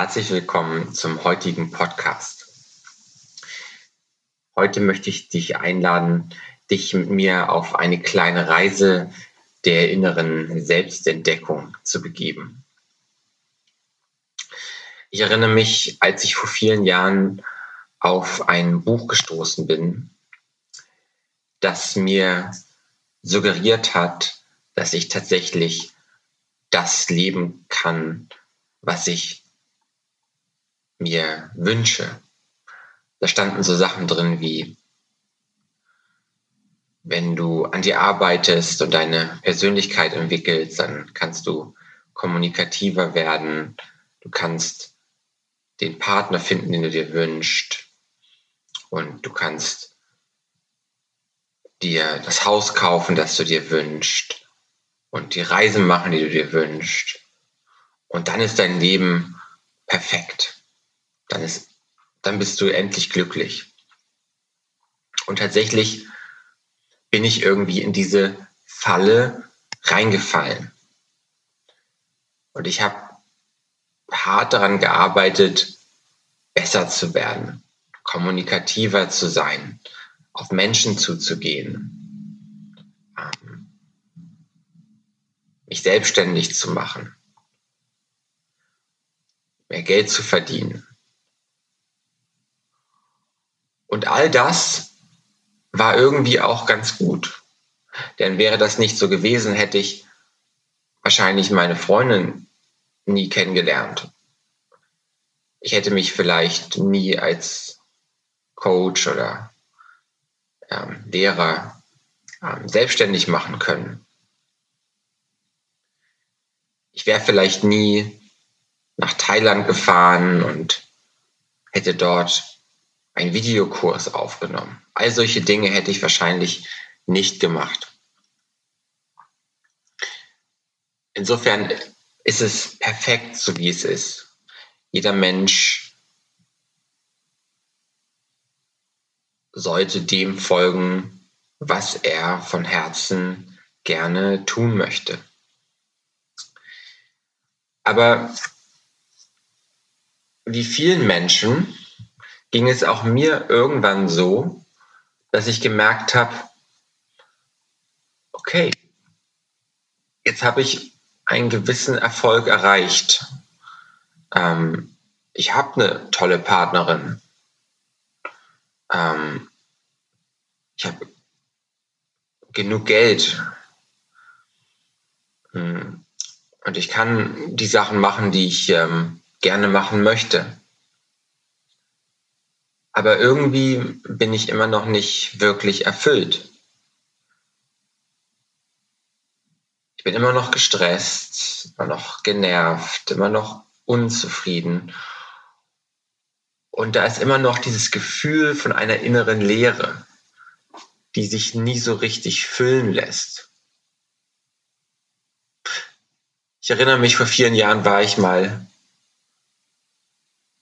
Herzlich willkommen zum heutigen Podcast. Heute möchte ich dich einladen, dich mit mir auf eine kleine Reise der inneren Selbstentdeckung zu begeben. Ich erinnere mich, als ich vor vielen Jahren auf ein Buch gestoßen bin, das mir suggeriert hat, dass ich tatsächlich das leben kann, was ich mir wünsche. Da standen so Sachen drin wie, wenn du an dir arbeitest und deine Persönlichkeit entwickelst, dann kannst du kommunikativer werden, du kannst den Partner finden, den du dir wünschst und du kannst dir das Haus kaufen, das du dir wünschst und die Reisen machen, die du dir wünschst. Und dann ist dein Leben perfekt. Dann, ist, dann bist du endlich glücklich. Und tatsächlich bin ich irgendwie in diese Falle reingefallen. Und ich habe hart daran gearbeitet, besser zu werden, kommunikativer zu sein, auf Menschen zuzugehen, ähm, mich selbstständig zu machen, mehr Geld zu verdienen. Und all das war irgendwie auch ganz gut. Denn wäre das nicht so gewesen, hätte ich wahrscheinlich meine Freundin nie kennengelernt. Ich hätte mich vielleicht nie als Coach oder ähm, Lehrer ähm, selbstständig machen können. Ich wäre vielleicht nie nach Thailand gefahren und hätte dort einen Videokurs aufgenommen. All solche Dinge hätte ich wahrscheinlich nicht gemacht. Insofern ist es perfekt, so wie es ist. Jeder Mensch sollte dem folgen, was er von Herzen gerne tun möchte. Aber wie vielen Menschen ging es auch mir irgendwann so, dass ich gemerkt habe, okay, jetzt habe ich einen gewissen Erfolg erreicht. Ähm, ich habe eine tolle Partnerin. Ähm, ich habe genug Geld. Hm. Und ich kann die Sachen machen, die ich ähm, gerne machen möchte. Aber irgendwie bin ich immer noch nicht wirklich erfüllt. Ich bin immer noch gestresst, immer noch genervt, immer noch unzufrieden. Und da ist immer noch dieses Gefühl von einer inneren Leere, die sich nie so richtig füllen lässt. Ich erinnere mich, vor vielen Jahren war ich mal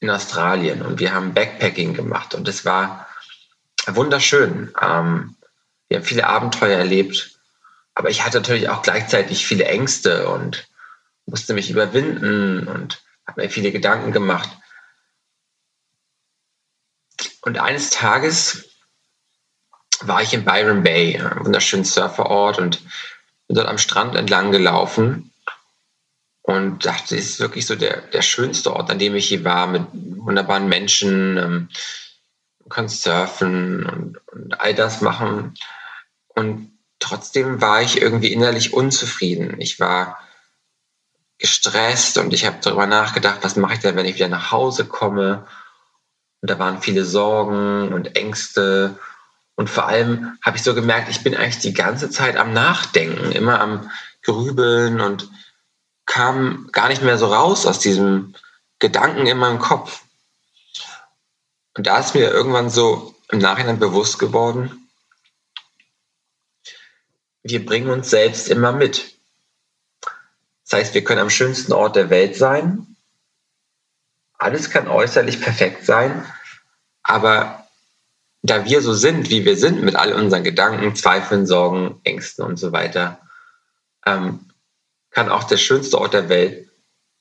in Australien und wir haben Backpacking gemacht und es war wunderschön. Ähm, wir haben viele Abenteuer erlebt, aber ich hatte natürlich auch gleichzeitig viele Ängste und musste mich überwinden und habe mir viele Gedanken gemacht. Und eines Tages war ich in Byron Bay, einem wunderschönen Surferort und bin dort am Strand entlang gelaufen und dachte, es ist wirklich so der, der schönste Ort, an dem ich hier war, mit wunderbaren Menschen, ähm, kann surfen und, und all das machen. Und trotzdem war ich irgendwie innerlich unzufrieden. Ich war gestresst und ich habe darüber nachgedacht, was mache ich denn, wenn ich wieder nach Hause komme? Und da waren viele Sorgen und Ängste. Und vor allem habe ich so gemerkt, ich bin eigentlich die ganze Zeit am Nachdenken, immer am Grübeln und kam gar nicht mehr so raus aus diesem Gedanken in meinem Kopf. Und da ist mir irgendwann so im Nachhinein bewusst geworden, wir bringen uns selbst immer mit. Das heißt, wir können am schönsten Ort der Welt sein. Alles kann äußerlich perfekt sein, aber da wir so sind, wie wir sind, mit all unseren Gedanken, Zweifeln, Sorgen, Ängsten und so weiter, ähm, kann auch der schönste Ort der Welt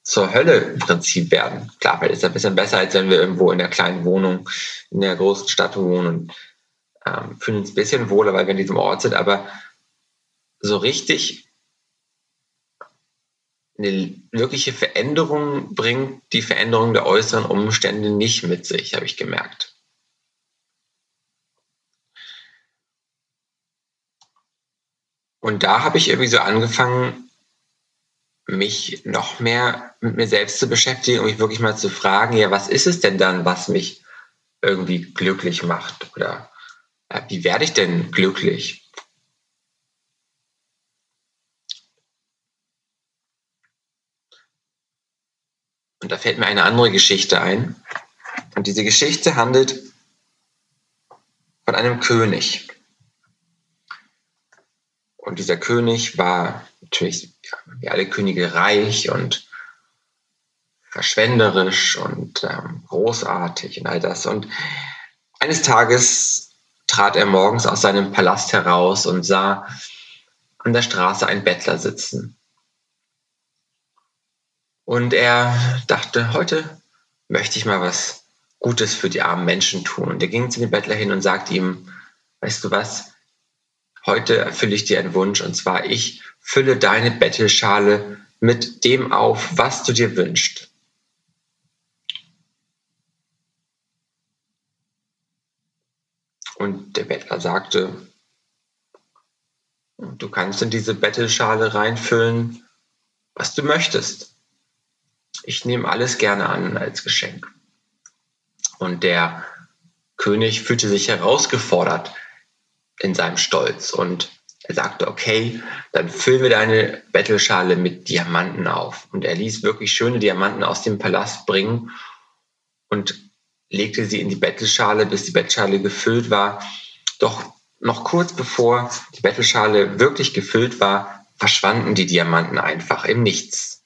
zur Hölle im Prinzip werden. Klar, vielleicht ist ein bisschen besser, als wenn wir irgendwo in der kleinen Wohnung in der großen Stadt wohnen ähm, fühlen uns ein bisschen wohler, weil wir in diesem Ort sind, aber so richtig eine wirkliche Veränderung bringt die Veränderung der äußeren Umstände nicht mit sich, habe ich gemerkt. Und da habe ich irgendwie so angefangen, mich noch mehr mit mir selbst zu beschäftigen und mich wirklich mal zu fragen, ja, was ist es denn dann, was mich irgendwie glücklich macht? Oder äh, wie werde ich denn glücklich? Und da fällt mir eine andere Geschichte ein. Und diese Geschichte handelt von einem König. Und dieser König war natürlich, wie alle Könige, reich und verschwenderisch und ähm, großartig und all das. Und eines Tages trat er morgens aus seinem Palast heraus und sah an der Straße einen Bettler sitzen. Und er dachte, heute möchte ich mal was Gutes für die armen Menschen tun. Und er ging zu dem Bettler hin und sagte ihm, weißt du was, heute erfülle ich dir einen Wunsch, und zwar ich fülle deine Bettelschale mit dem auf, was du dir wünschst. Und der Bettler sagte, du kannst in diese Bettelschale reinfüllen, was du möchtest ich nehme alles gerne an als Geschenk. Und der König fühlte sich herausgefordert in seinem Stolz und er sagte, okay, dann füllen wir deine Bettelschale mit Diamanten auf. Und er ließ wirklich schöne Diamanten aus dem Palast bringen und legte sie in die Bettelschale, bis die Bettelschale gefüllt war. Doch noch kurz bevor die Bettelschale wirklich gefüllt war, verschwanden die Diamanten einfach im Nichts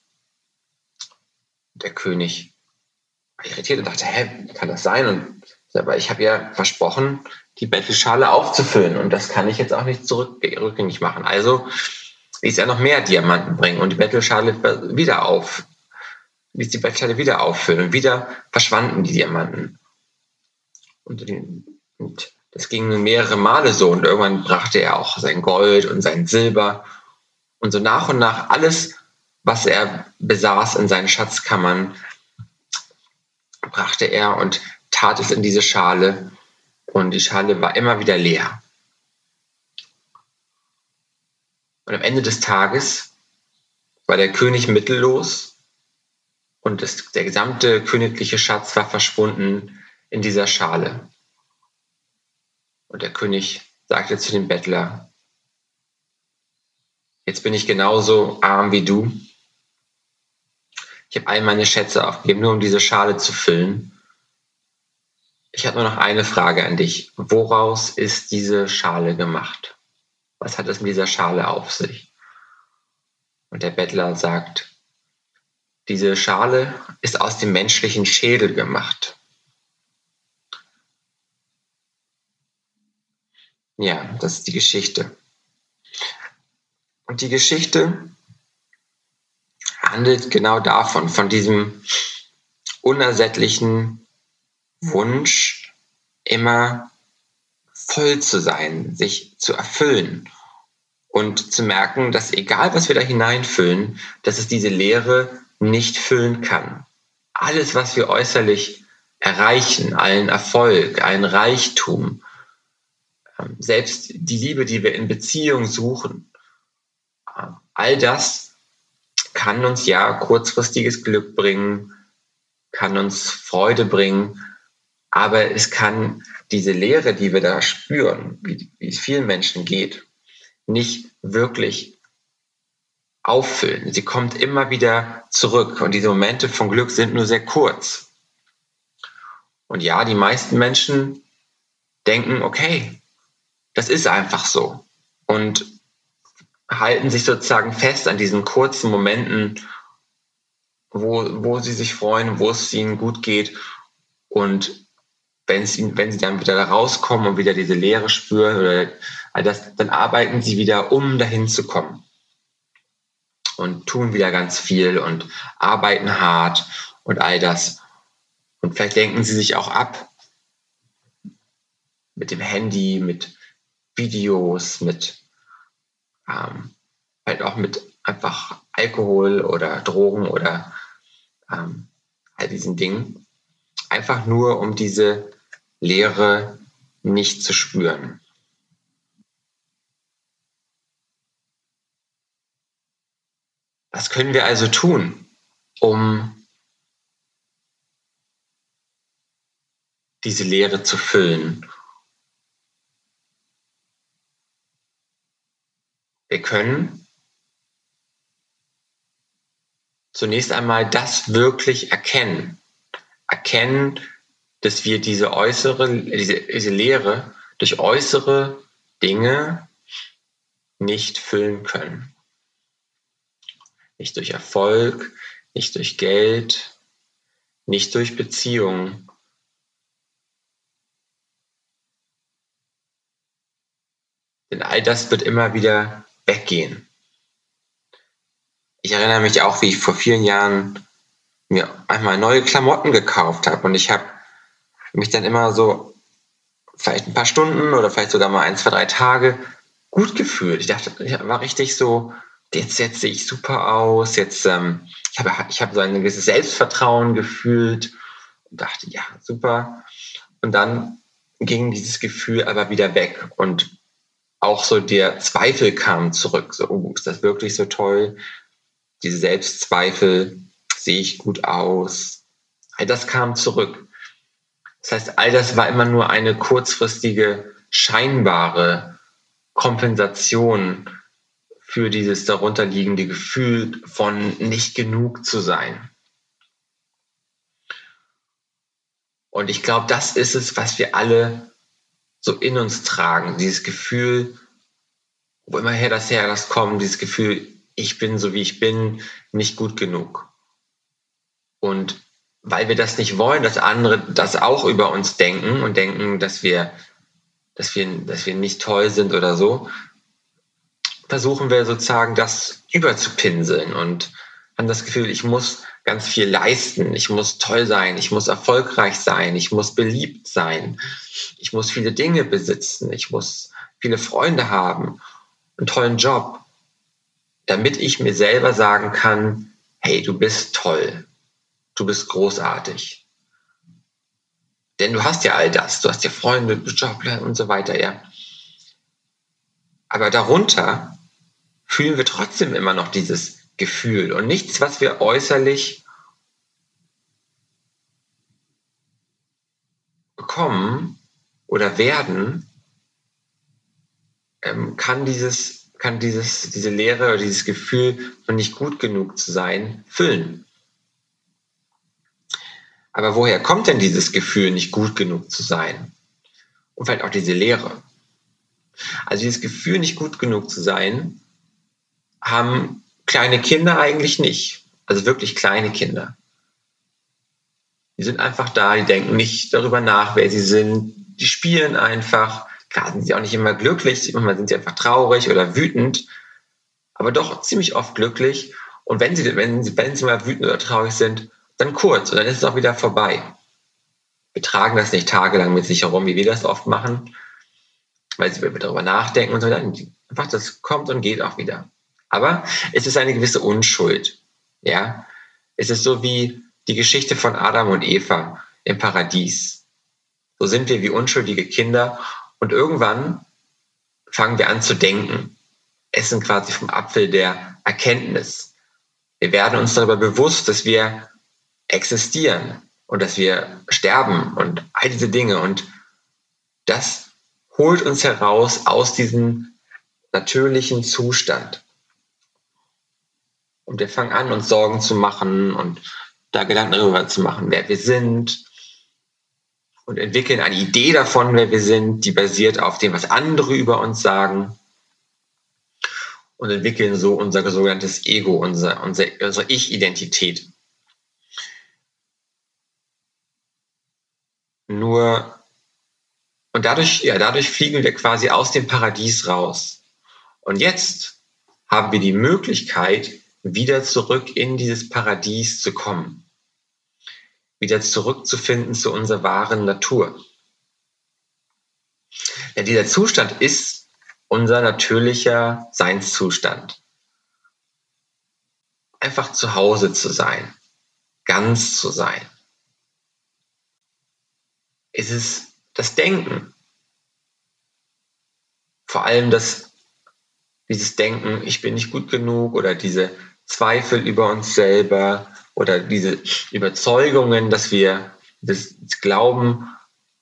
der König irritiert und dachte, hä, kann das sein? Und aber ich habe ja versprochen, die Bettelschale aufzufüllen. Und das kann ich jetzt auch nicht zurück, rückgängig machen. Also ließ er noch mehr Diamanten bringen und die Bettelschale wieder auf, ließ die Bettelschale wieder auffüllen. Und wieder verschwanden die Diamanten. Und, und das ging mehrere Male so. Und irgendwann brachte er auch sein Gold und sein Silber. Und so nach und nach alles was er besaß in seinen Schatzkammern, brachte er und tat es in diese Schale und die Schale war immer wieder leer. Und am Ende des Tages war der König mittellos und das, der gesamte königliche Schatz war verschwunden in dieser Schale. Und der König sagte zu dem Bettler, jetzt bin ich genauso arm wie du ich habe all meine Schätze aufgegeben, nur um diese Schale zu füllen. Ich habe nur noch eine Frage an dich. Woraus ist diese Schale gemacht? Was hat es mit dieser Schale auf sich? Und der Bettler sagt, diese Schale ist aus dem menschlichen Schädel gemacht. Ja, das ist die Geschichte. Und die Geschichte handelt genau davon, von diesem unersättlichen Wunsch, immer voll zu sein, sich zu erfüllen und zu merken, dass egal was wir da hineinfüllen, dass es diese Leere nicht füllen kann. Alles, was wir äußerlich erreichen, allen Erfolg, allen Reichtum, ähm, selbst die Liebe, die wir in Beziehung suchen, ähm, all das kann uns ja kurzfristiges Glück bringen, kann uns Freude bringen, aber es kann diese Leere, die wir da spüren, wie, wie es vielen Menschen geht, nicht wirklich auffüllen. Sie kommt immer wieder zurück und diese Momente von Glück sind nur sehr kurz. Und ja, die meisten Menschen denken, okay, das ist einfach so. Und halten sich sozusagen fest an diesen kurzen Momenten, wo, wo sie sich freuen, wo es ihnen gut geht. Und wenn sie, wenn sie dann wieder da rauskommen und wieder diese Leere spüren oder all das, dann arbeiten sie wieder, um dahin zu kommen. und tun wieder ganz viel und arbeiten hart und all das. Und vielleicht lenken sie sich auch ab mit dem Handy, mit Videos, mit ähm, halt auch mit einfach Alkohol oder Drogen oder ähm, all diesen Dingen. Einfach nur, um diese Leere nicht zu spüren. Was können wir also tun, um diese Leere zu füllen? Wir können zunächst einmal das wirklich erkennen. Erkennen, dass wir diese äußere, diese, diese Leere durch äußere Dinge nicht füllen können. Nicht durch Erfolg, nicht durch Geld, nicht durch Beziehungen. Denn all das wird immer wieder weggehen. Ich erinnere mich auch, wie ich vor vielen Jahren mir einmal neue Klamotten gekauft habe und ich habe mich dann immer so vielleicht ein paar Stunden oder vielleicht sogar mal ein, zwei, drei Tage gut gefühlt. Ich dachte, ich war richtig so, jetzt, sehe ich super aus, jetzt, ähm, ich habe ich hab so ein gewisses Selbstvertrauen gefühlt und dachte, ja, super. Und dann ging dieses Gefühl aber wieder weg und auch so der Zweifel kam zurück. So, oh, ist das wirklich so toll? Diese Selbstzweifel, sehe ich gut aus? All das kam zurück. Das heißt, all das war immer nur eine kurzfristige, scheinbare Kompensation für dieses darunterliegende Gefühl von nicht genug zu sein. Und ich glaube, das ist es, was wir alle so in uns tragen. Dieses Gefühl, wo immer her das her das kommt, dieses Gefühl, ich bin so wie ich bin, nicht gut genug. Und weil wir das nicht wollen, dass andere das auch über uns denken und denken, dass wir, dass wir, dass wir nicht toll sind oder so, versuchen wir sozusagen das überzupinseln und haben das Gefühl, ich muss ganz viel leisten, ich muss toll sein, ich muss erfolgreich sein, ich muss beliebt sein, ich muss viele Dinge besitzen, ich muss viele Freunde haben, einen tollen Job, damit ich mir selber sagen kann, hey, du bist toll, du bist großartig. Denn du hast ja all das, du hast ja Freunde, Job und so weiter, ja. Aber darunter fühlen wir trotzdem immer noch dieses Gefühl und nichts, was wir äußerlich bekommen oder werden, ähm, kann dieses, kann dieses, diese Lehre oder dieses Gefühl von nicht gut genug zu sein füllen. Aber woher kommt denn dieses Gefühl, nicht gut genug zu sein? Und vielleicht auch diese Lehre. Also dieses Gefühl, nicht gut genug zu sein, haben kleine Kinder eigentlich nicht. Also wirklich kleine Kinder. Die sind einfach da, die denken nicht darüber nach, wer sie sind. Die spielen einfach. Klar sind sie auch nicht immer glücklich, manchmal sind sie einfach traurig oder wütend, aber doch ziemlich oft glücklich. Und wenn sie, wenn sie, wenn sie mal wütend oder traurig sind, dann kurz und dann ist es auch wieder vorbei. Wir tragen das nicht tagelang mit sich herum, wie wir das oft machen, weil sie darüber nachdenken und so. Dann einfach das kommt und geht auch wieder. Aber es ist eine gewisse Unschuld. Ja, es ist so wie die Geschichte von Adam und Eva im Paradies. So sind wir wie unschuldige Kinder und irgendwann fangen wir an zu denken, essen quasi vom Apfel der Erkenntnis. Wir werden uns darüber bewusst, dass wir existieren und dass wir sterben und all diese Dinge. Und das holt uns heraus aus diesem natürlichen Zustand. Und wir fangen an, uns Sorgen zu machen und da Gedanken darüber zu machen, wer wir sind und entwickeln eine Idee davon, wer wir sind, die basiert auf dem, was andere über uns sagen und entwickeln so unser sogenanntes Ego, unser, unser, unsere Ich-Identität. Nur, und dadurch, ja, dadurch fliegen wir quasi aus dem Paradies raus. Und jetzt haben wir die Möglichkeit, wieder zurück in dieses Paradies zu kommen, wieder zurückzufinden zu unserer wahren Natur. Denn dieser Zustand ist unser natürlicher Seinszustand. Einfach zu Hause zu sein, ganz zu sein. Es ist das Denken. Vor allem das, dieses Denken, ich bin nicht gut genug oder diese Zweifel über uns selber oder diese Überzeugungen, dass wir das glauben,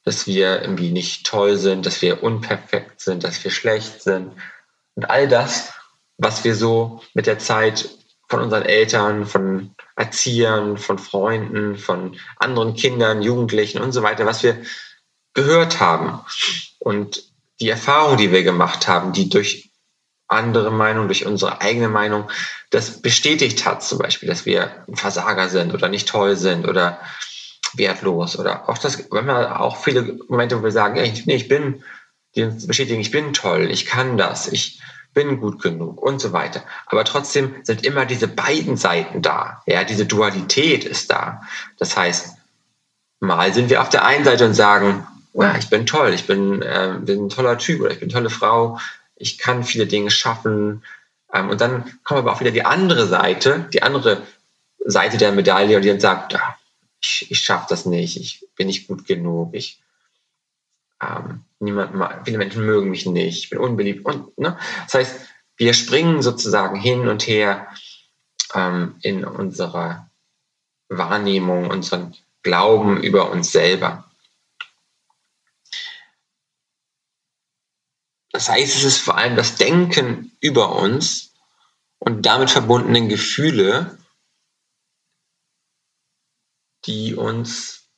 dass wir irgendwie nicht toll sind, dass wir unperfekt sind, dass wir schlecht sind. Und all das, was wir so mit der Zeit von unseren Eltern, von Erziehern, von Freunden, von anderen Kindern, Jugendlichen und so weiter, was wir gehört haben. Und die Erfahrung, die wir gemacht haben, die durch andere Meinung, durch unsere eigene Meinung das bestätigt hat, zum Beispiel, dass wir ein Versager sind oder nicht toll sind oder wertlos oder auch das, wenn wir auch viele Momente, wo wir sagen, ich, nee, ich bin, die uns bestätigen, ich bin toll, ich kann das, ich bin gut genug und so weiter. Aber trotzdem sind immer diese beiden Seiten da. Ja, diese Dualität ist da. Das heißt, mal sind wir auf der einen Seite und sagen, ja, ich bin toll, ich bin, äh, bin ein toller Typ oder ich bin eine tolle Frau, ich kann viele Dinge schaffen. Ähm, und dann kommt aber auch wieder die andere Seite, die andere Seite der Medaille und die dann sagt, ja, ich, ich schaffe das nicht, ich bin nicht gut genug, ich ähm, niemand, viele Menschen mögen mich nicht, ich bin unbeliebt. Und, ne? Das heißt, wir springen sozusagen hin und her ähm, in unserer Wahrnehmung, unseren Glauben über uns selber. Das heißt, es ist vor allem das Denken über uns und damit verbundenen Gefühle, die uns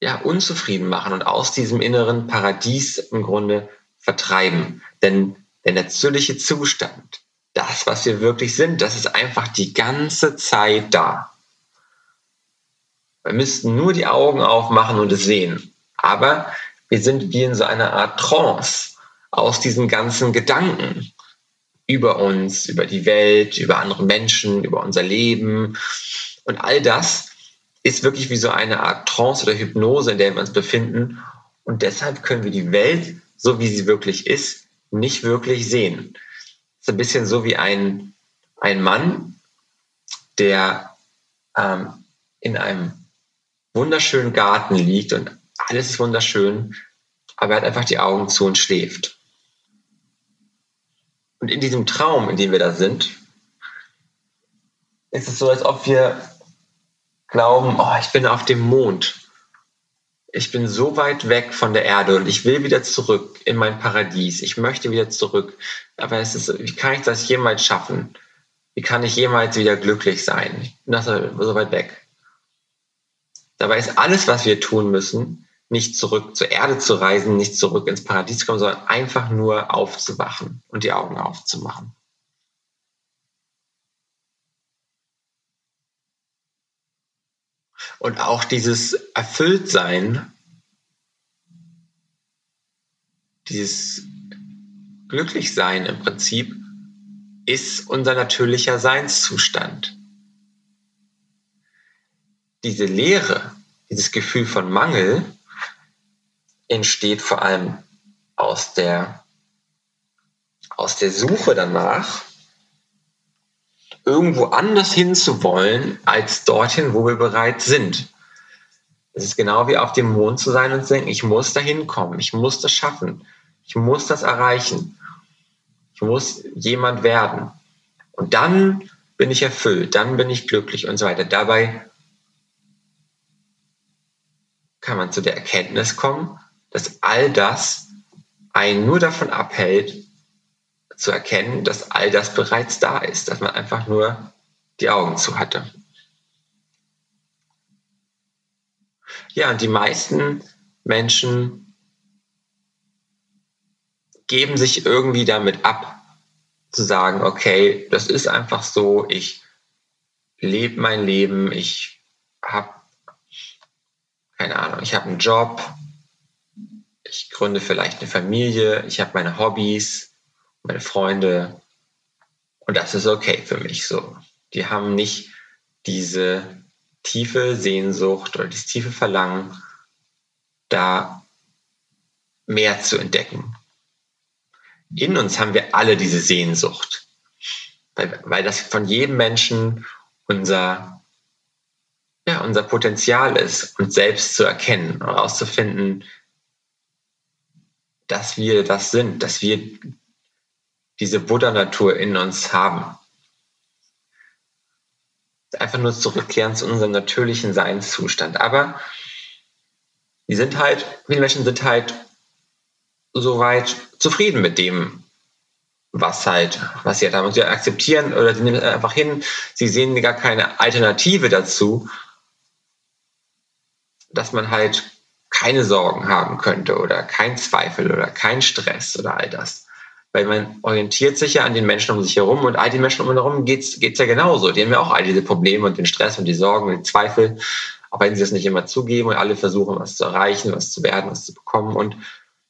ja, unzufrieden machen und aus diesem inneren Paradies im Grunde vertreiben. Denn der natürliche Zustand, das, was wir wirklich sind, das ist einfach die ganze Zeit da. Wir müssten nur die Augen aufmachen und es sehen. Aber wir sind wie in so einer Art Trance aus diesen ganzen Gedanken über uns, über die Welt, über andere Menschen, über unser Leben. Und all das ist wirklich wie so eine Art Trance oder Hypnose, in der wir uns befinden. Und deshalb können wir die Welt, so wie sie wirklich ist, nicht wirklich sehen. Es ist ein bisschen so wie ein, ein Mann, der ähm, in einem wunderschönen Garten liegt und alles ist wunderschön, aber er hat einfach die Augen zu und schläft. Und in diesem Traum, in dem wir da sind, ist es so, als ob wir glauben, oh, ich bin auf dem Mond. Ich bin so weit weg von der Erde und ich will wieder zurück in mein Paradies. Ich möchte wieder zurück. Aber es ist, wie kann ich das jemals schaffen? Wie kann ich jemals wieder glücklich sein? Ich bin so weit weg. Dabei ist alles, was wir tun müssen, nicht zurück zur Erde zu reisen, nicht zurück ins Paradies zu kommen, sondern einfach nur aufzuwachen und die Augen aufzumachen. Und auch dieses Erfülltsein, dieses Glücklichsein im Prinzip, ist unser natürlicher Seinszustand. Diese Leere, dieses Gefühl von Mangel entsteht vor allem aus der, aus der Suche danach, irgendwo anders hinzuwollen, als dorthin, wo wir bereits sind. Es ist genau wie auf dem Mond zu sein und zu denken, ich muss da hinkommen, ich muss das schaffen, ich muss das erreichen, ich muss jemand werden. Und dann bin ich erfüllt, dann bin ich glücklich und so weiter. Dabei kann man zu der Erkenntnis kommen, dass all das einen nur davon abhält, zu erkennen, dass all das bereits da ist, dass man einfach nur die Augen zu hatte. Ja, und die meisten Menschen geben sich irgendwie damit ab, zu sagen, okay, das ist einfach so, ich lebe mein Leben, ich habe, keine Ahnung, ich habe einen Job, ich gründe vielleicht eine Familie, ich habe meine Hobbys, meine Freunde Und das ist okay für mich so. Die haben nicht diese tiefe Sehnsucht oder dieses tiefe Verlangen, da mehr zu entdecken. In uns haben wir alle diese Sehnsucht, weil, weil das von jedem Menschen unser, ja, unser Potenzial ist, uns selbst zu erkennen, herauszufinden, dass wir das sind, dass wir diese Buddha-Natur in uns haben. Einfach nur zurückkehren zu unserem natürlichen Seinszustand. Aber die sind halt, viele Menschen sind halt soweit zufrieden mit dem, was halt, was sie halt haben. Und sie akzeptieren oder sie nehmen einfach hin. Sie sehen gar keine Alternative dazu, dass man halt keine Sorgen haben könnte oder kein Zweifel oder kein Stress oder all das. Weil man orientiert sich ja an den Menschen um sich herum und all den Menschen um sich herum geht es ja genauso. Die haben ja auch all diese Probleme und den Stress und die Sorgen und die Zweifel. Aber wenn sie das nicht immer zugeben und alle versuchen, was zu erreichen, was zu werden, was zu bekommen. Und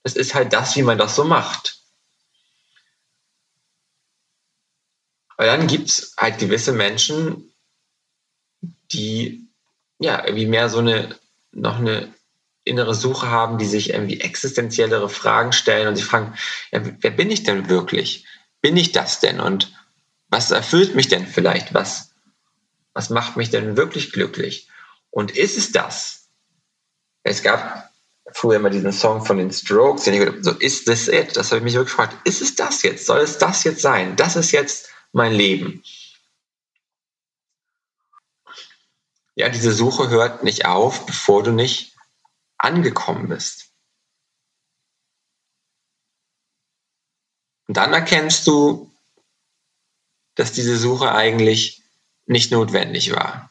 es ist halt das, wie man das so macht. Aber dann gibt es halt gewisse Menschen, die ja irgendwie mehr so eine, noch eine innere Suche haben, die sich irgendwie existenziellere Fragen stellen und sich fragen, ja, wer bin ich denn wirklich? Bin ich das denn? Und was erfüllt mich denn vielleicht? Was, was macht mich denn wirklich glücklich? Und ist es das? Es gab früher immer diesen Song von den Strokes, den ich so ist das it? Das habe ich mich wirklich gefragt. Ist es das jetzt? Soll es das jetzt sein? Das ist jetzt mein Leben. Ja, diese Suche hört nicht auf, bevor du nicht angekommen bist. Und dann erkennst du, dass diese Suche eigentlich nicht notwendig war.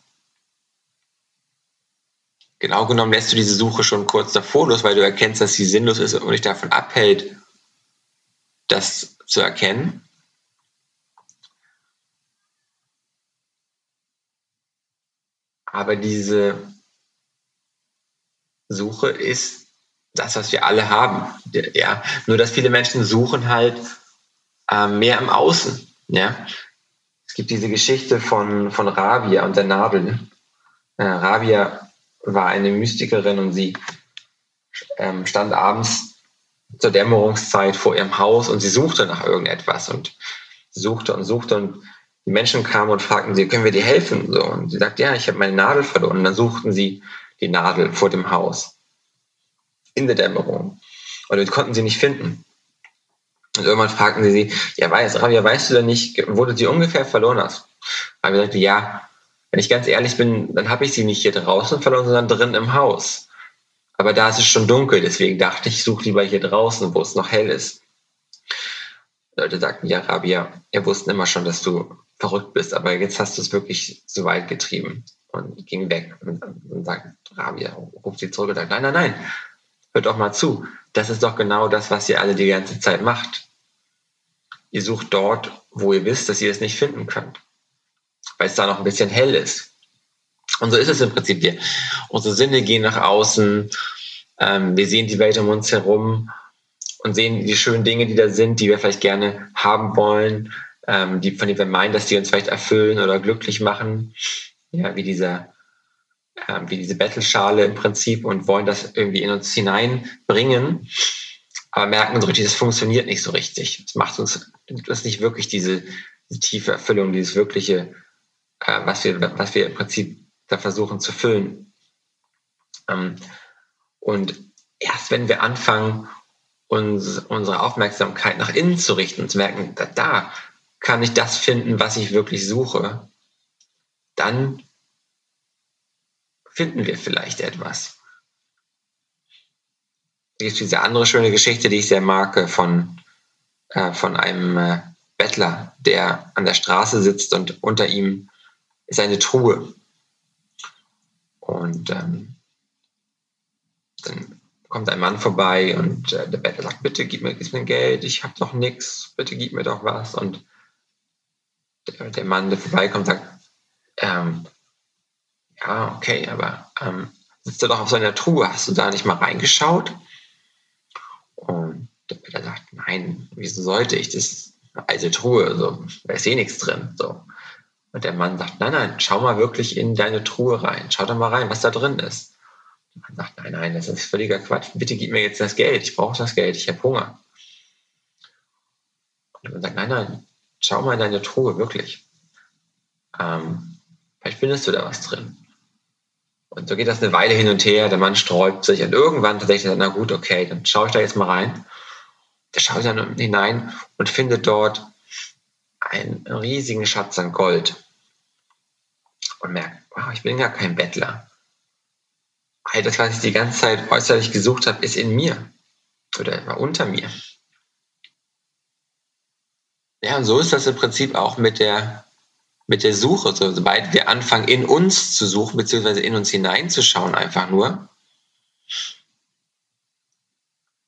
Genau genommen lässt du diese Suche schon kurz davor los, weil du erkennst, dass sie sinnlos ist und dich davon abhält, das zu erkennen. Aber diese Suche ist das, was wir alle haben. Ja, nur dass viele Menschen suchen halt äh, mehr im Außen. Ja, es gibt diese Geschichte von, von Rabia und der Nadel. Äh, Rabia war eine Mystikerin und sie ähm, stand abends zur Dämmerungszeit vor ihrem Haus und sie suchte nach irgendetwas und suchte und suchte und die Menschen kamen und fragten sie, können wir dir helfen? So, und sie sagt, ja, ich habe meine Nadel verloren. Und dann suchten sie die Nadel vor dem Haus in der Dämmerung. Und wir konnten sie nicht finden. Und irgendwann fragten sie sie, ja, weiß, Rabia, weißt du denn nicht, wo du sie ungefähr verloren hast? Rabia sagte, ja, wenn ich ganz ehrlich bin, dann habe ich sie nicht hier draußen verloren, sondern drin im Haus. Aber da ist es schon dunkel, deswegen dachte ich, ich suche lieber hier draußen, wo es noch hell ist. Leute sagten, ja, Rabia, wir wussten immer schon, dass du verrückt bist, aber jetzt hast du es wirklich so weit getrieben und ging weg und, und sagt, Rabia, ruft sie zurück und sagt, nein, nein, nein, hört doch mal zu. Das ist doch genau das, was ihr alle die ganze Zeit macht. Ihr sucht dort, wo ihr wisst, dass ihr es nicht finden könnt, weil es da noch ein bisschen hell ist. Und so ist es im Prinzip hier. Unsere Sinne gehen nach außen, ähm, wir sehen die Welt um uns herum und sehen die schönen Dinge, die da sind, die wir vielleicht gerne haben wollen, ähm, die, von denen wir meinen, dass die uns vielleicht erfüllen oder glücklich machen ja, wie dieser, äh, wie diese Bettelschale im Prinzip und wollen das irgendwie in uns hineinbringen, aber merken so richtig, das funktioniert nicht so richtig. Es macht uns, das nicht wirklich diese, diese tiefe Erfüllung, dieses wirkliche, äh, was wir, was wir im Prinzip da versuchen zu füllen. Ähm, und erst wenn wir anfangen, uns, unsere Aufmerksamkeit nach innen zu richten und zu merken, da, da kann ich das finden, was ich wirklich suche, dann finden wir vielleicht etwas. Da gibt diese andere schöne Geschichte, die ich sehr mag, von, äh, von einem äh, Bettler, der an der Straße sitzt und unter ihm ist eine Truhe. Und ähm, dann kommt ein Mann vorbei und äh, der Bettler sagt, bitte gib mir, gib mir Geld, ich habe doch nichts, bitte gib mir doch was. Und der, der Mann, der vorbeikommt, sagt, ähm, ja, okay, aber ähm, sitzt er doch auf seiner Truhe, hast du da nicht mal reingeschaut? Und der Peter sagt, nein, wieso sollte ich das? alte Truhe, so, da ist eh nichts drin. So. Und der Mann sagt, nein, nein, schau mal wirklich in deine Truhe rein. Schau da mal rein, was da drin ist. Der Mann sagt, nein, nein, das ist völliger Quatsch. Bitte gib mir jetzt das Geld. Ich brauche das Geld. Ich habe Hunger. Und der Mann sagt, nein, nein, schau mal in deine Truhe, wirklich. Ähm, vielleicht findest du da was drin. Und so geht das eine Weile hin und her. Der Mann sträubt sich und irgendwann tatsächlich, na gut, okay, dann schaue ich da jetzt mal rein. Der schaut dann hinein und findet dort einen riesigen Schatz an Gold und merkt, wow, ich bin gar kein Bettler. All das, was ich die ganze Zeit äußerlich gesucht habe, ist in mir oder war unter mir. Ja, und so ist das im Prinzip auch mit der, mit der Suche. So, sobald wir anfangen, in uns zu suchen, beziehungsweise in uns hineinzuschauen, einfach nur,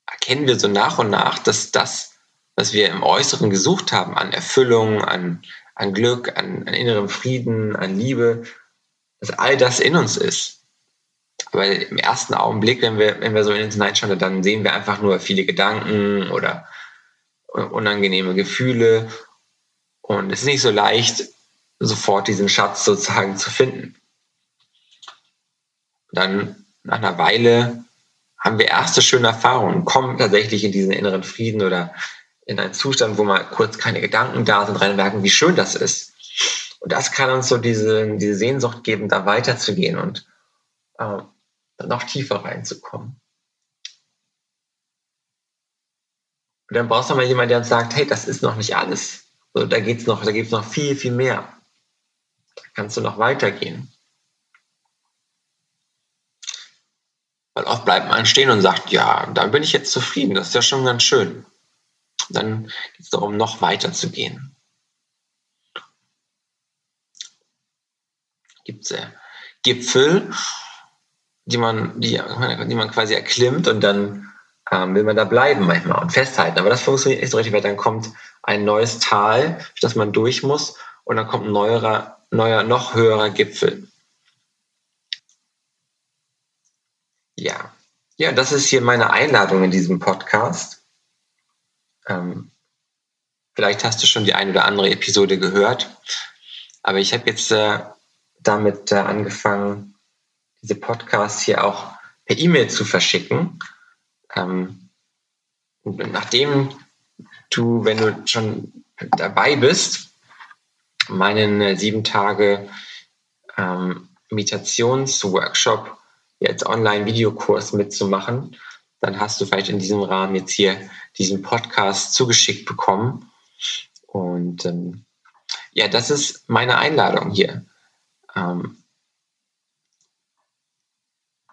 erkennen wir so nach und nach, dass das, was wir im Äußeren gesucht haben, an Erfüllung, an, an Glück, an, an innerem Frieden, an Liebe, dass all das in uns ist. Aber im ersten Augenblick, wenn wir, wenn wir so in uns hineinschauen, dann sehen wir einfach nur viele Gedanken oder unangenehme Gefühle. Und es ist nicht so leicht, sofort diesen Schatz sozusagen zu finden. Dann nach einer Weile haben wir erste schöne Erfahrungen, kommen tatsächlich in diesen inneren Frieden oder in einen Zustand, wo mal kurz keine Gedanken da sind, rein merken, wie schön das ist. Und das kann uns so diese, diese Sehnsucht geben, da weiterzugehen und äh, noch tiefer reinzukommen. Und dann brauchst du mal jemanden, der uns sagt, hey, das ist noch nicht alles. So, da geht's noch, da gibt's noch viel, viel mehr. Kannst du noch weitergehen. Weil oft bleibt man stehen und sagt, ja, da bin ich jetzt zufrieden, das ist ja schon ganz schön. Dann geht es darum, noch weiter zu gehen. Gibt es äh, Gipfel, die man, die, die man quasi erklimmt und dann ähm, will man da bleiben manchmal und festhalten. Aber das funktioniert nicht so richtig, weil dann kommt ein neues Tal, durch das man durch muss und dann kommt ein neuerer, neuer, noch höherer Gipfel. Ja, ja, das ist hier meine Einladung in diesem Podcast. Ähm, vielleicht hast du schon die eine oder andere Episode gehört, aber ich habe jetzt äh, damit äh, angefangen, diese Podcasts hier auch per E-Mail zu verschicken. Ähm, nachdem du, wenn du schon dabei bist, meinen äh, sieben Tage ähm, Meditationsworkshop jetzt Online-Videokurs mitzumachen, dann hast du vielleicht in diesem Rahmen jetzt hier diesen Podcast zugeschickt bekommen. Und ähm, ja, das ist meine Einladung hier. Ähm,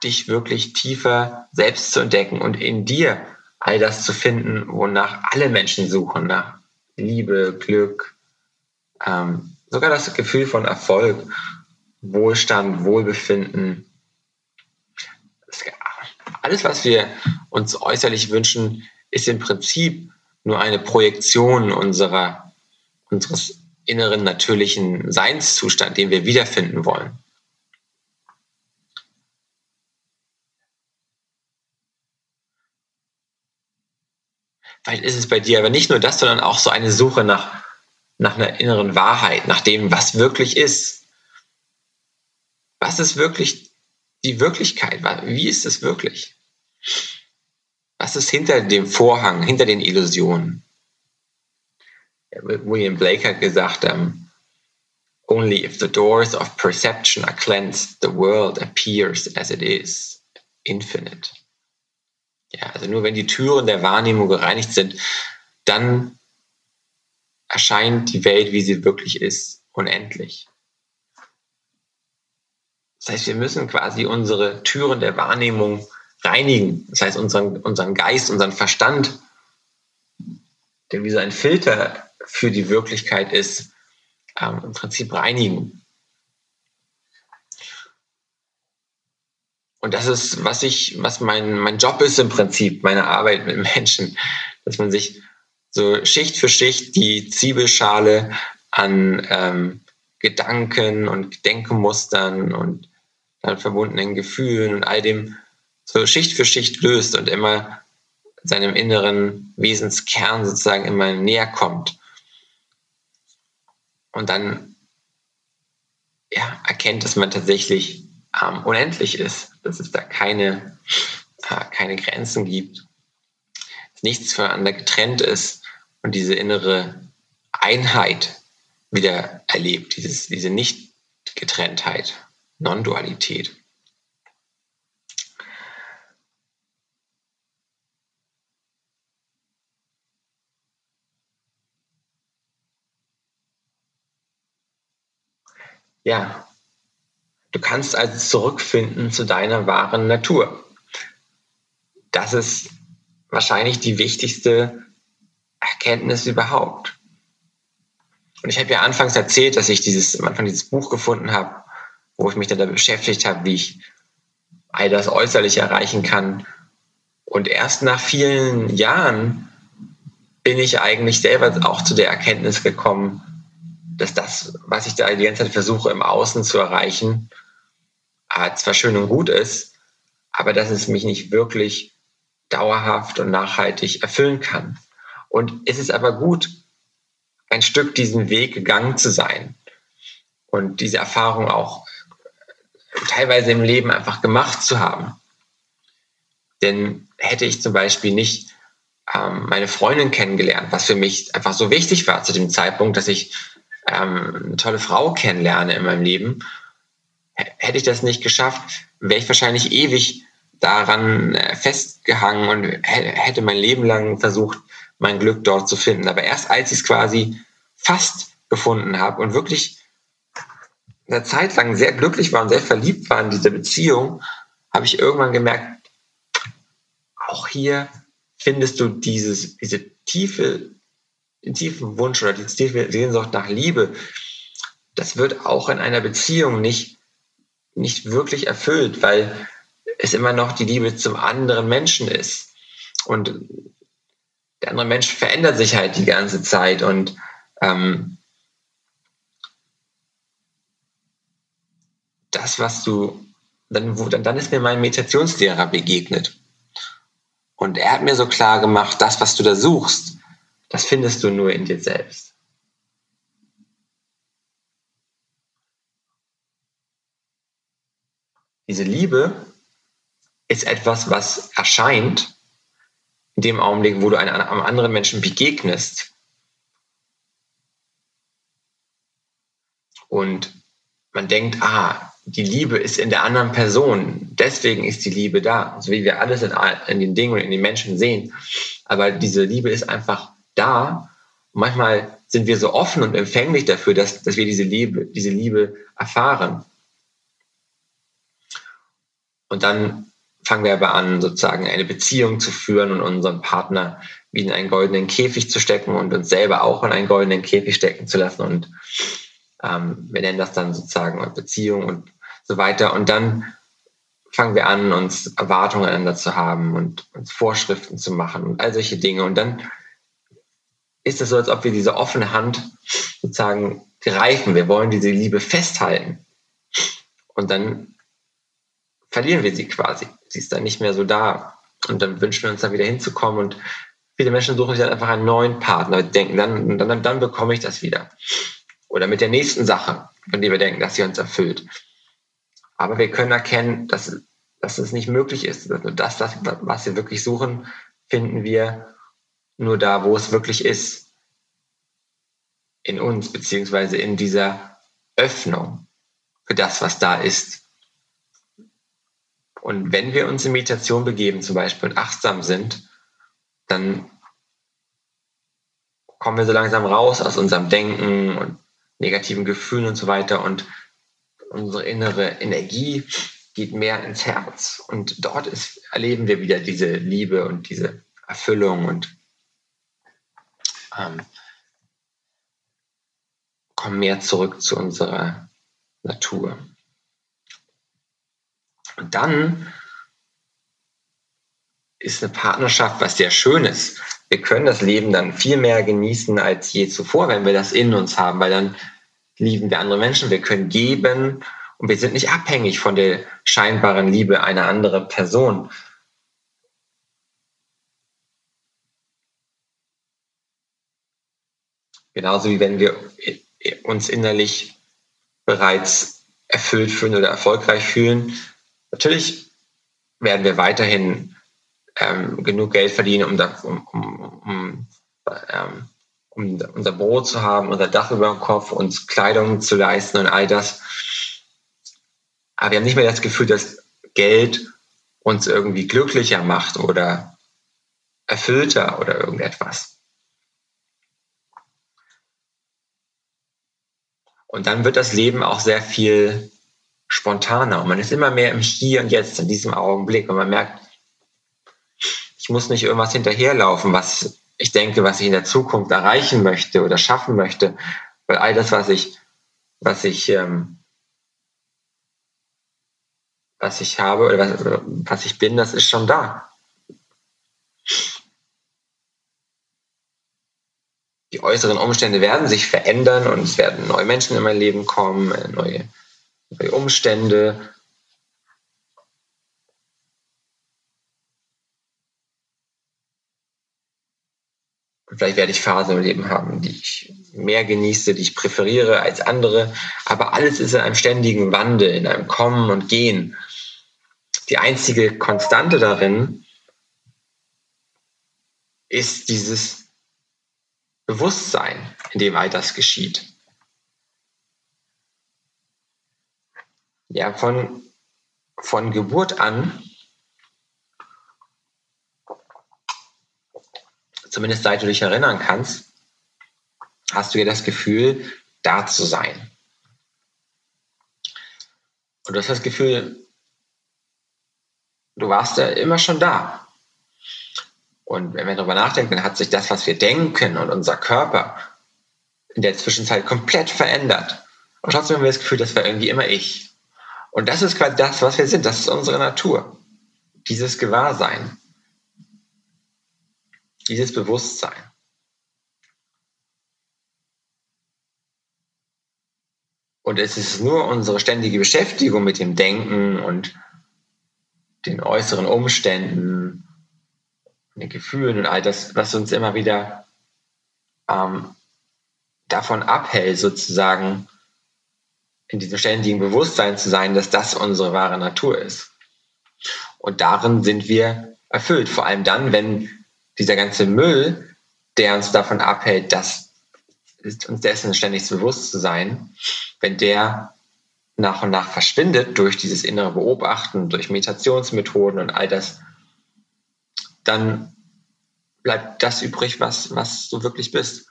dich wirklich tiefer selbst zu entdecken und in dir all das zu finden, wonach alle Menschen suchen, nach Liebe, Glück, ähm, sogar das Gefühl von Erfolg, Wohlstand, Wohlbefinden, alles, was wir uns äußerlich wünschen, ist im Prinzip nur eine Projektion unserer, unseres inneren natürlichen Seinszustand, den wir wiederfinden wollen. Vielleicht ist es bei dir aber nicht nur das, sondern auch so eine Suche nach, nach einer inneren Wahrheit, nach dem, was wirklich ist. Was ist wirklich die Wirklichkeit? Wie ist es wirklich? Was ist hinter dem Vorhang, hinter den Illusionen? William Blake hat gesagt, um, only if the doors of perception are cleansed, the world appears as it is, infinite. Ja, also nur wenn die Türen der Wahrnehmung gereinigt sind, dann erscheint die Welt, wie sie wirklich ist, unendlich. Das heißt, wir müssen quasi unsere Türen der Wahrnehmung reinigen. Das heißt, unseren, unseren Geist, unseren Verstand, der wie so ein Filter für die Wirklichkeit ist, ähm, im Prinzip reinigen. Und das ist, was ich, was mein, mein Job ist im Prinzip, meine Arbeit mit Menschen, dass man sich so Schicht für Schicht die Zwiebelschale an ähm, Gedanken und Denkmustern und dann verbundenen Gefühlen und all dem so Schicht für Schicht löst und immer seinem inneren Wesenskern sozusagen immer näher kommt. und dann ja, erkennt, dass man tatsächlich ähm, unendlich ist, dass es da keine, äh, keine Grenzen gibt, dass nichts voneinander getrennt ist und diese innere Einheit wieder erlebt, dieses, diese Nicht-Getrenntheit, Non-Dualität. Ja, du kannst also zurückfinden zu deiner wahren Natur. Das ist wahrscheinlich die wichtigste Erkenntnis überhaupt. Und ich habe ja anfangs erzählt, dass ich dieses, am Anfang dieses Buch gefunden habe, wo ich mich dann da beschäftigt habe, wie ich all das äußerlich erreichen kann. Und erst nach vielen Jahren bin ich eigentlich selber auch zu der Erkenntnis gekommen, dass das, was ich da die ganze Zeit versuche im Außen zu erreichen, zwar schön und gut ist, aber dass es mich nicht wirklich dauerhaft und nachhaltig erfüllen kann. Und es ist aber gut, ein Stück diesen Weg gegangen zu sein und diese Erfahrung auch teilweise im Leben einfach gemacht zu haben. Denn hätte ich zum Beispiel nicht ähm, meine Freundin kennengelernt, was für mich einfach so wichtig war zu dem Zeitpunkt, dass ich ähm, eine tolle Frau kennenlerne in meinem Leben, hätte ich das nicht geschafft, wäre ich wahrscheinlich ewig daran äh, festgehangen und hätte mein Leben lang versucht, mein Glück dort zu finden. Aber erst als ich es quasi fast gefunden habe und wirklich eine Zeit lang sehr glücklich war und sehr verliebt war in dieser Beziehung, habe ich irgendwann gemerkt, auch hier findest du dieses, diese tiefe tiefen Wunsch oder die tiefe Sehnsucht nach Liebe, das wird auch in einer Beziehung nicht, nicht wirklich erfüllt, weil es immer noch die Liebe zum anderen Menschen ist. Und der andere Mensch verändert sich halt die ganze Zeit und ähm, das, was du, dann, wo, dann, dann ist mir mein Meditationslehrer begegnet. Und er hat mir so klar gemacht, das, was du da suchst, das findest du nur in dir selbst. Diese Liebe ist etwas, was erscheint in dem Augenblick, wo du einem anderen Menschen begegnest. Und man denkt, ah, die Liebe ist in der anderen Person. Deswegen ist die Liebe da. So wie wir alles in, in den Dingen und in den Menschen sehen. Aber diese Liebe ist einfach da. Und manchmal sind wir so offen und empfänglich dafür, dass, dass wir diese Liebe, diese Liebe erfahren. Und dann fangen wir aber an, sozusagen eine Beziehung zu führen und unseren Partner wie in einen goldenen Käfig zu stecken und uns selber auch in einen goldenen Käfig stecken zu lassen. Und ähm, wir nennen das dann sozusagen Beziehung und so weiter. Und dann fangen wir an, uns Erwartungen aneinander zu haben und uns Vorschriften zu machen und all solche Dinge. Und dann ist es so, als ob wir diese offene Hand sozusagen greifen. Wir wollen diese Liebe festhalten. Und dann verlieren wir sie quasi. Sie ist dann nicht mehr so da. Und dann wünschen wir uns da wieder hinzukommen. Und viele Menschen suchen sich dann einfach einen neuen Partner, denken, dann, dann, dann bekomme ich das wieder. Oder mit der nächsten Sache, von der wir denken, dass sie uns erfüllt. Aber wir können erkennen, dass, dass es nicht möglich ist. Das, das, was wir wirklich suchen, finden wir nur da, wo es wirklich ist. In uns, beziehungsweise in dieser Öffnung für das, was da ist. Und wenn wir uns in Meditation begeben, zum Beispiel und achtsam sind, dann kommen wir so langsam raus aus unserem Denken und negativen Gefühlen und so weiter und unsere innere Energie geht mehr ins Herz. Und dort ist, erleben wir wieder diese Liebe und diese Erfüllung und ähm, kommen mehr zurück zu unserer Natur. Und dann ist eine Partnerschaft was sehr Schönes. Wir können das Leben dann viel mehr genießen als je zuvor, wenn wir das in uns haben, weil dann lieben wir andere Menschen, wir können geben und wir sind nicht abhängig von der scheinbaren Liebe einer anderen Person, Genauso wie wenn wir uns innerlich bereits erfüllt fühlen oder erfolgreich fühlen. Natürlich werden wir weiterhin ähm, genug Geld verdienen, um, da, um, um, um, ähm, um, unser Brot zu haben, unser Dach über dem Kopf, uns Kleidung zu leisten und all das. Aber wir haben nicht mehr das Gefühl, dass Geld uns irgendwie glücklicher macht oder erfüllter oder irgendetwas. Und dann wird das Leben auch sehr viel spontaner und man ist immer mehr im Hier und Jetzt, in diesem Augenblick und man merkt, ich muss nicht irgendwas hinterherlaufen, was ich denke, was ich in der Zukunft erreichen möchte oder schaffen möchte, weil all das, was ich, was ich, ähm, was ich habe oder was, was ich bin, das ist schon da. Die äußeren Umstände werden sich verändern und es werden neue Menschen in mein Leben kommen, neue, neue Umstände, Vielleicht werde ich Phasen im Leben haben, die ich mehr genieße, die ich präferiere als andere. Aber alles ist in einem ständigen Wandel, in einem Kommen und Gehen. Die einzige Konstante darin ist dieses Bewusstsein, in dem all das geschieht. Ja, von, von Geburt an zumindest seit du dich erinnern kannst, hast du ja das Gefühl, da zu sein. Und du hast das Gefühl, du warst ja immer schon da. Und wenn wir darüber nachdenken, dann hat sich das, was wir denken und unser Körper in der Zwischenzeit komplett verändert. Und trotzdem haben wir das Gefühl, das war irgendwie immer ich. Und das ist quasi das, was wir sind. Das ist unsere Natur. Dieses Gewahrsein dieses Bewusstsein. Und es ist nur unsere ständige Beschäftigung mit dem Denken und den äußeren Umständen, den Gefühlen und all das, was uns immer wieder ähm, davon abhält, sozusagen in diesem ständigen Bewusstsein zu sein, dass das unsere wahre Natur ist. Und darin sind wir erfüllt, vor allem dann, wenn dieser ganze Müll, der uns davon abhält, dass uns dessen ständig bewusst zu sein, wenn der nach und nach verschwindet durch dieses innere Beobachten, durch Meditationsmethoden und all das, dann bleibt das übrig, was, was du wirklich bist.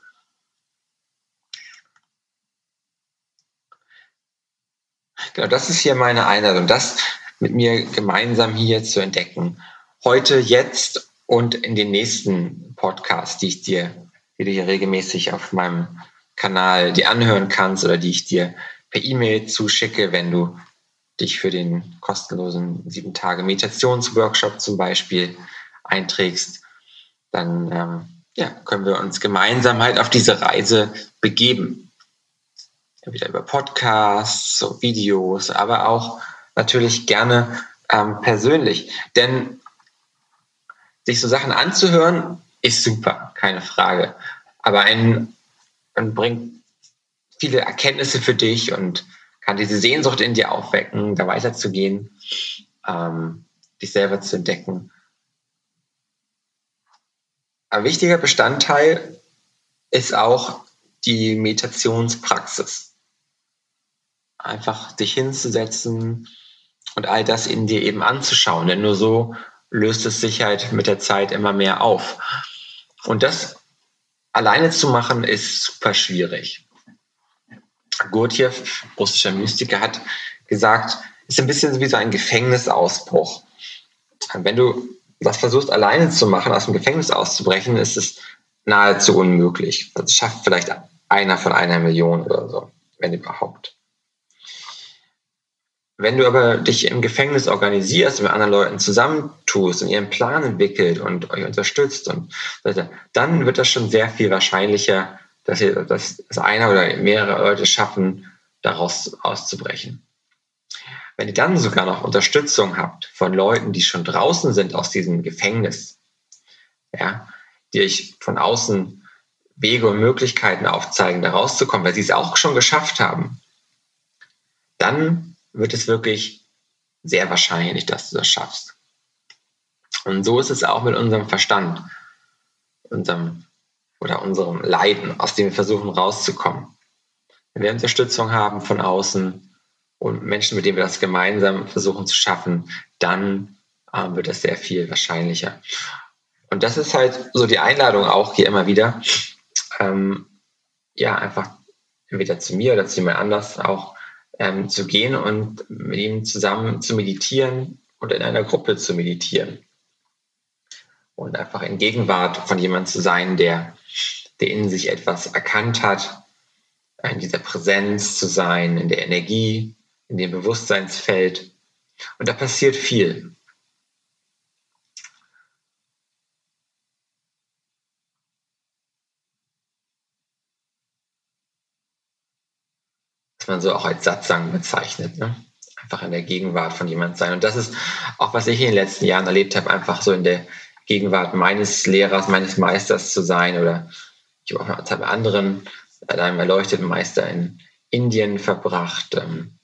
Genau, das ist hier meine Einladung, das mit mir gemeinsam hier zu entdecken. Heute, jetzt und in den nächsten Podcasts, die ich dir, die du hier regelmäßig auf meinem Kanal dir anhören kannst oder die ich dir per E-Mail zuschicke, wenn du dich für den kostenlosen sieben Tage Meditationsworkshop zum Beispiel einträgst, dann ähm, ja, können wir uns gemeinsam halt auf diese Reise begeben. Wieder über Podcasts, so Videos, aber auch natürlich gerne ähm, persönlich. Denn sich so Sachen anzuhören, ist super, keine Frage. Aber ein, man bringt viele Erkenntnisse für dich und kann diese Sehnsucht in dir aufwecken, da weiterzugehen, ähm, dich selber zu entdecken. Ein wichtiger Bestandteil ist auch die Meditationspraxis. Einfach dich hinzusetzen und all das in dir eben anzuschauen. Denn nur so löst es sich halt mit der Zeit immer mehr auf. Und das alleine zu machen, ist super schwierig. Gurdjieff, russischer Mystiker, hat gesagt, ist ein bisschen wie so ein Gefängnisausbruch. Wenn du das versuchst, alleine zu machen, aus dem Gefängnis auszubrechen, ist es nahezu unmöglich. Das schafft vielleicht einer von einer Million oder so, wenn überhaupt. Wenn du aber dich im Gefängnis organisierst und mit anderen Leuten zusammentust und ihren Plan entwickelt und euch unterstützt und dann wird das schon sehr viel wahrscheinlicher, dass ihr dass einer oder mehrere Leute schaffen, daraus auszubrechen. Wenn ihr dann sogar noch Unterstützung habt von Leuten, die schon draußen sind aus diesem Gefängnis, ja, die euch von außen Wege und Möglichkeiten aufzeigen, da rauszukommen, weil sie es auch schon geschafft haben, dann wird es wirklich sehr wahrscheinlich, dass du das schaffst. Und so ist es auch mit unserem Verstand, unserem oder unserem Leiden, aus dem wir versuchen rauszukommen. Wenn wir Unterstützung haben von außen und Menschen, mit denen wir das gemeinsam versuchen zu schaffen, dann äh, wird das sehr viel wahrscheinlicher. Und das ist halt so die Einladung auch hier immer wieder, ähm, ja, einfach entweder zu mir oder zu jemand anders auch ähm, zu gehen und mit ihm zusammen zu meditieren und in einer Gruppe zu meditieren. Und einfach in Gegenwart von jemandem zu sein, der, der in sich etwas erkannt hat, in dieser Präsenz zu sein, in der Energie, in dem Bewusstseinsfeld. Und da passiert viel. Was man so auch als Satzang bezeichnet. Ne? Einfach in der Gegenwart von jemand sein. Und das ist auch, was ich in den letzten Jahren erlebt habe, einfach so in der Gegenwart meines Lehrers, meines Meisters zu sein. Oder ich habe auch mal bei anderen, äh, einem erleuchteten Meister in Indien verbracht. Ähm,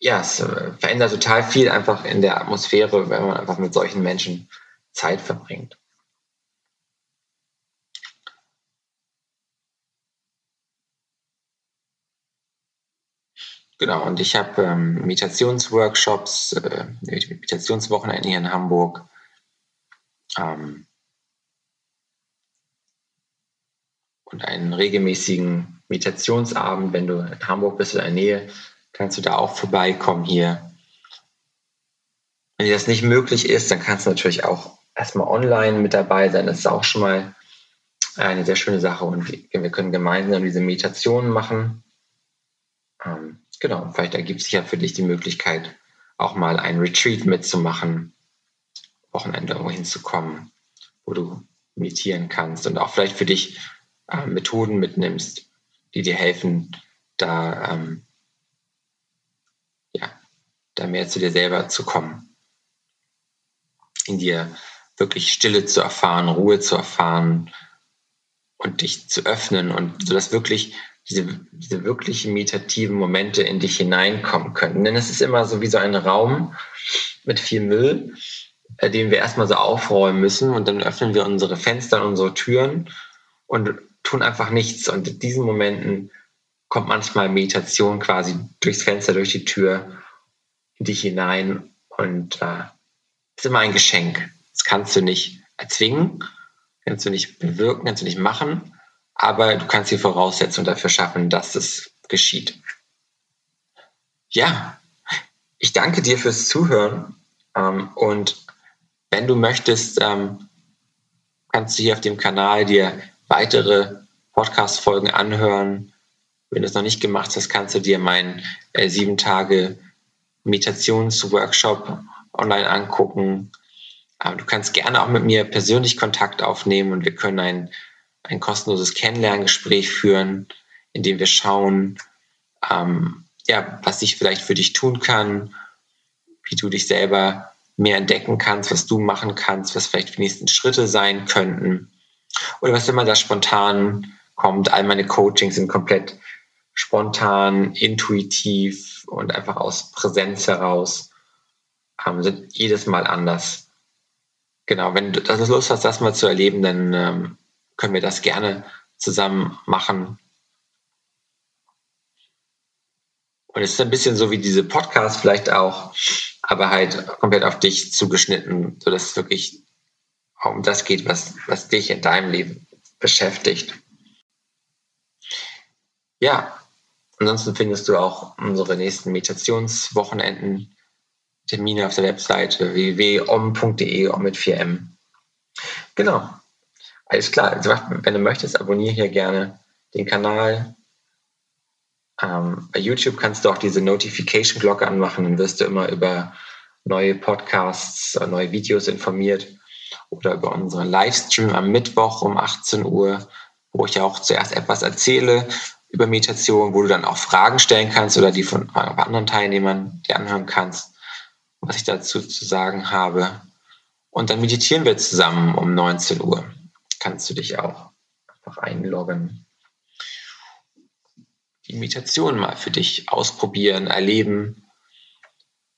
ja, es äh, verändert total viel einfach in der Atmosphäre, wenn man einfach mit solchen Menschen Zeit verbringt. Genau, und ich habe ähm, Meditationsworkshops, äh, Meditationswochenende hier in Hamburg. Ähm, und einen regelmäßigen Meditationsabend, wenn du in Hamburg bist oder in der Nähe, kannst du da auch vorbeikommen hier. Wenn dir das nicht möglich ist, dann kannst du natürlich auch erstmal online mit dabei sein. Das ist auch schon mal eine sehr schöne Sache und wir können gemeinsam diese Meditationen machen. Ähm, Genau, vielleicht ergibt sich ja für dich die Möglichkeit, auch mal ein Retreat mitzumachen, Wochenende irgendwo hinzukommen, wo du meditieren kannst und auch vielleicht für dich äh, Methoden mitnimmst, die dir helfen, da, ähm, ja, da mehr zu dir selber zu kommen, in dir wirklich Stille zu erfahren, Ruhe zu erfahren und dich zu öffnen und so dass wirklich diese, diese wirklich meditativen Momente in dich hineinkommen können. Denn es ist immer so wie so ein Raum mit viel Müll, äh, den wir erstmal so aufräumen müssen und dann öffnen wir unsere Fenster unsere Türen und tun einfach nichts. Und in diesen Momenten kommt manchmal Meditation quasi durchs Fenster, durch die Tür in dich hinein und äh, ist immer ein Geschenk. Das kannst du nicht erzwingen, kannst du nicht bewirken, kannst du nicht machen, aber du kannst die Voraussetzungen dafür schaffen, dass es geschieht. Ja, ich danke dir fürs Zuhören ähm, und wenn du möchtest, ähm, kannst du hier auf dem Kanal dir weitere Podcast-Folgen anhören. Wenn du es noch nicht gemacht hast, kannst du dir meinen äh, sieben Tage Meditationsworkshop online angucken. Ähm, du kannst gerne auch mit mir persönlich Kontakt aufnehmen und wir können ein ein kostenloses Kennenlerngespräch führen, in dem wir schauen, ähm, ja, was ich vielleicht für dich tun kann, wie du dich selber mehr entdecken kannst, was du machen kannst, was vielleicht die nächsten Schritte sein könnten. Oder was immer da spontan kommt. All meine Coachings sind komplett spontan, intuitiv und einfach aus Präsenz heraus, ähm, sind jedes Mal anders. Genau, wenn du das Lust hast, das mal zu erleben, dann ähm, können wir das gerne zusammen machen. Und es ist ein bisschen so wie diese Podcasts vielleicht auch, aber halt komplett auf dich zugeschnitten, sodass es wirklich um das geht, was, was dich in deinem Leben beschäftigt. Ja, ansonsten findest du auch unsere nächsten Meditationswochenenden Termine auf der Webseite www.om.de, om mit 4m. Genau. Alles klar. Also, wenn du möchtest, abonniere hier gerne den Kanal. Ähm, bei YouTube kannst du auch diese Notification-Glocke anmachen, dann wirst du immer über neue Podcasts, neue Videos informiert oder über unseren Livestream am Mittwoch um 18 Uhr, wo ich auch zuerst etwas erzähle über Meditation, wo du dann auch Fragen stellen kannst oder die von anderen Teilnehmern dir anhören kannst, was ich dazu zu sagen habe. Und dann meditieren wir zusammen um 19 Uhr kannst du dich auch einfach einloggen. Die Meditation mal für dich ausprobieren, erleben.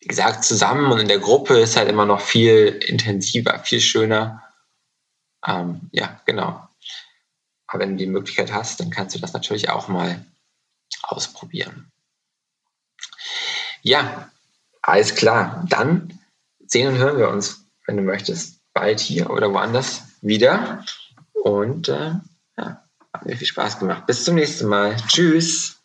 Wie gesagt, zusammen und in der Gruppe ist halt immer noch viel intensiver, viel schöner. Ähm, ja, genau. Aber wenn du die Möglichkeit hast, dann kannst du das natürlich auch mal ausprobieren. Ja, alles klar. Dann sehen und hören wir uns, wenn du möchtest, bald hier oder woanders wieder. Und äh, ja, hat mir viel Spaß gemacht. Bis zum nächsten Mal. Tschüss.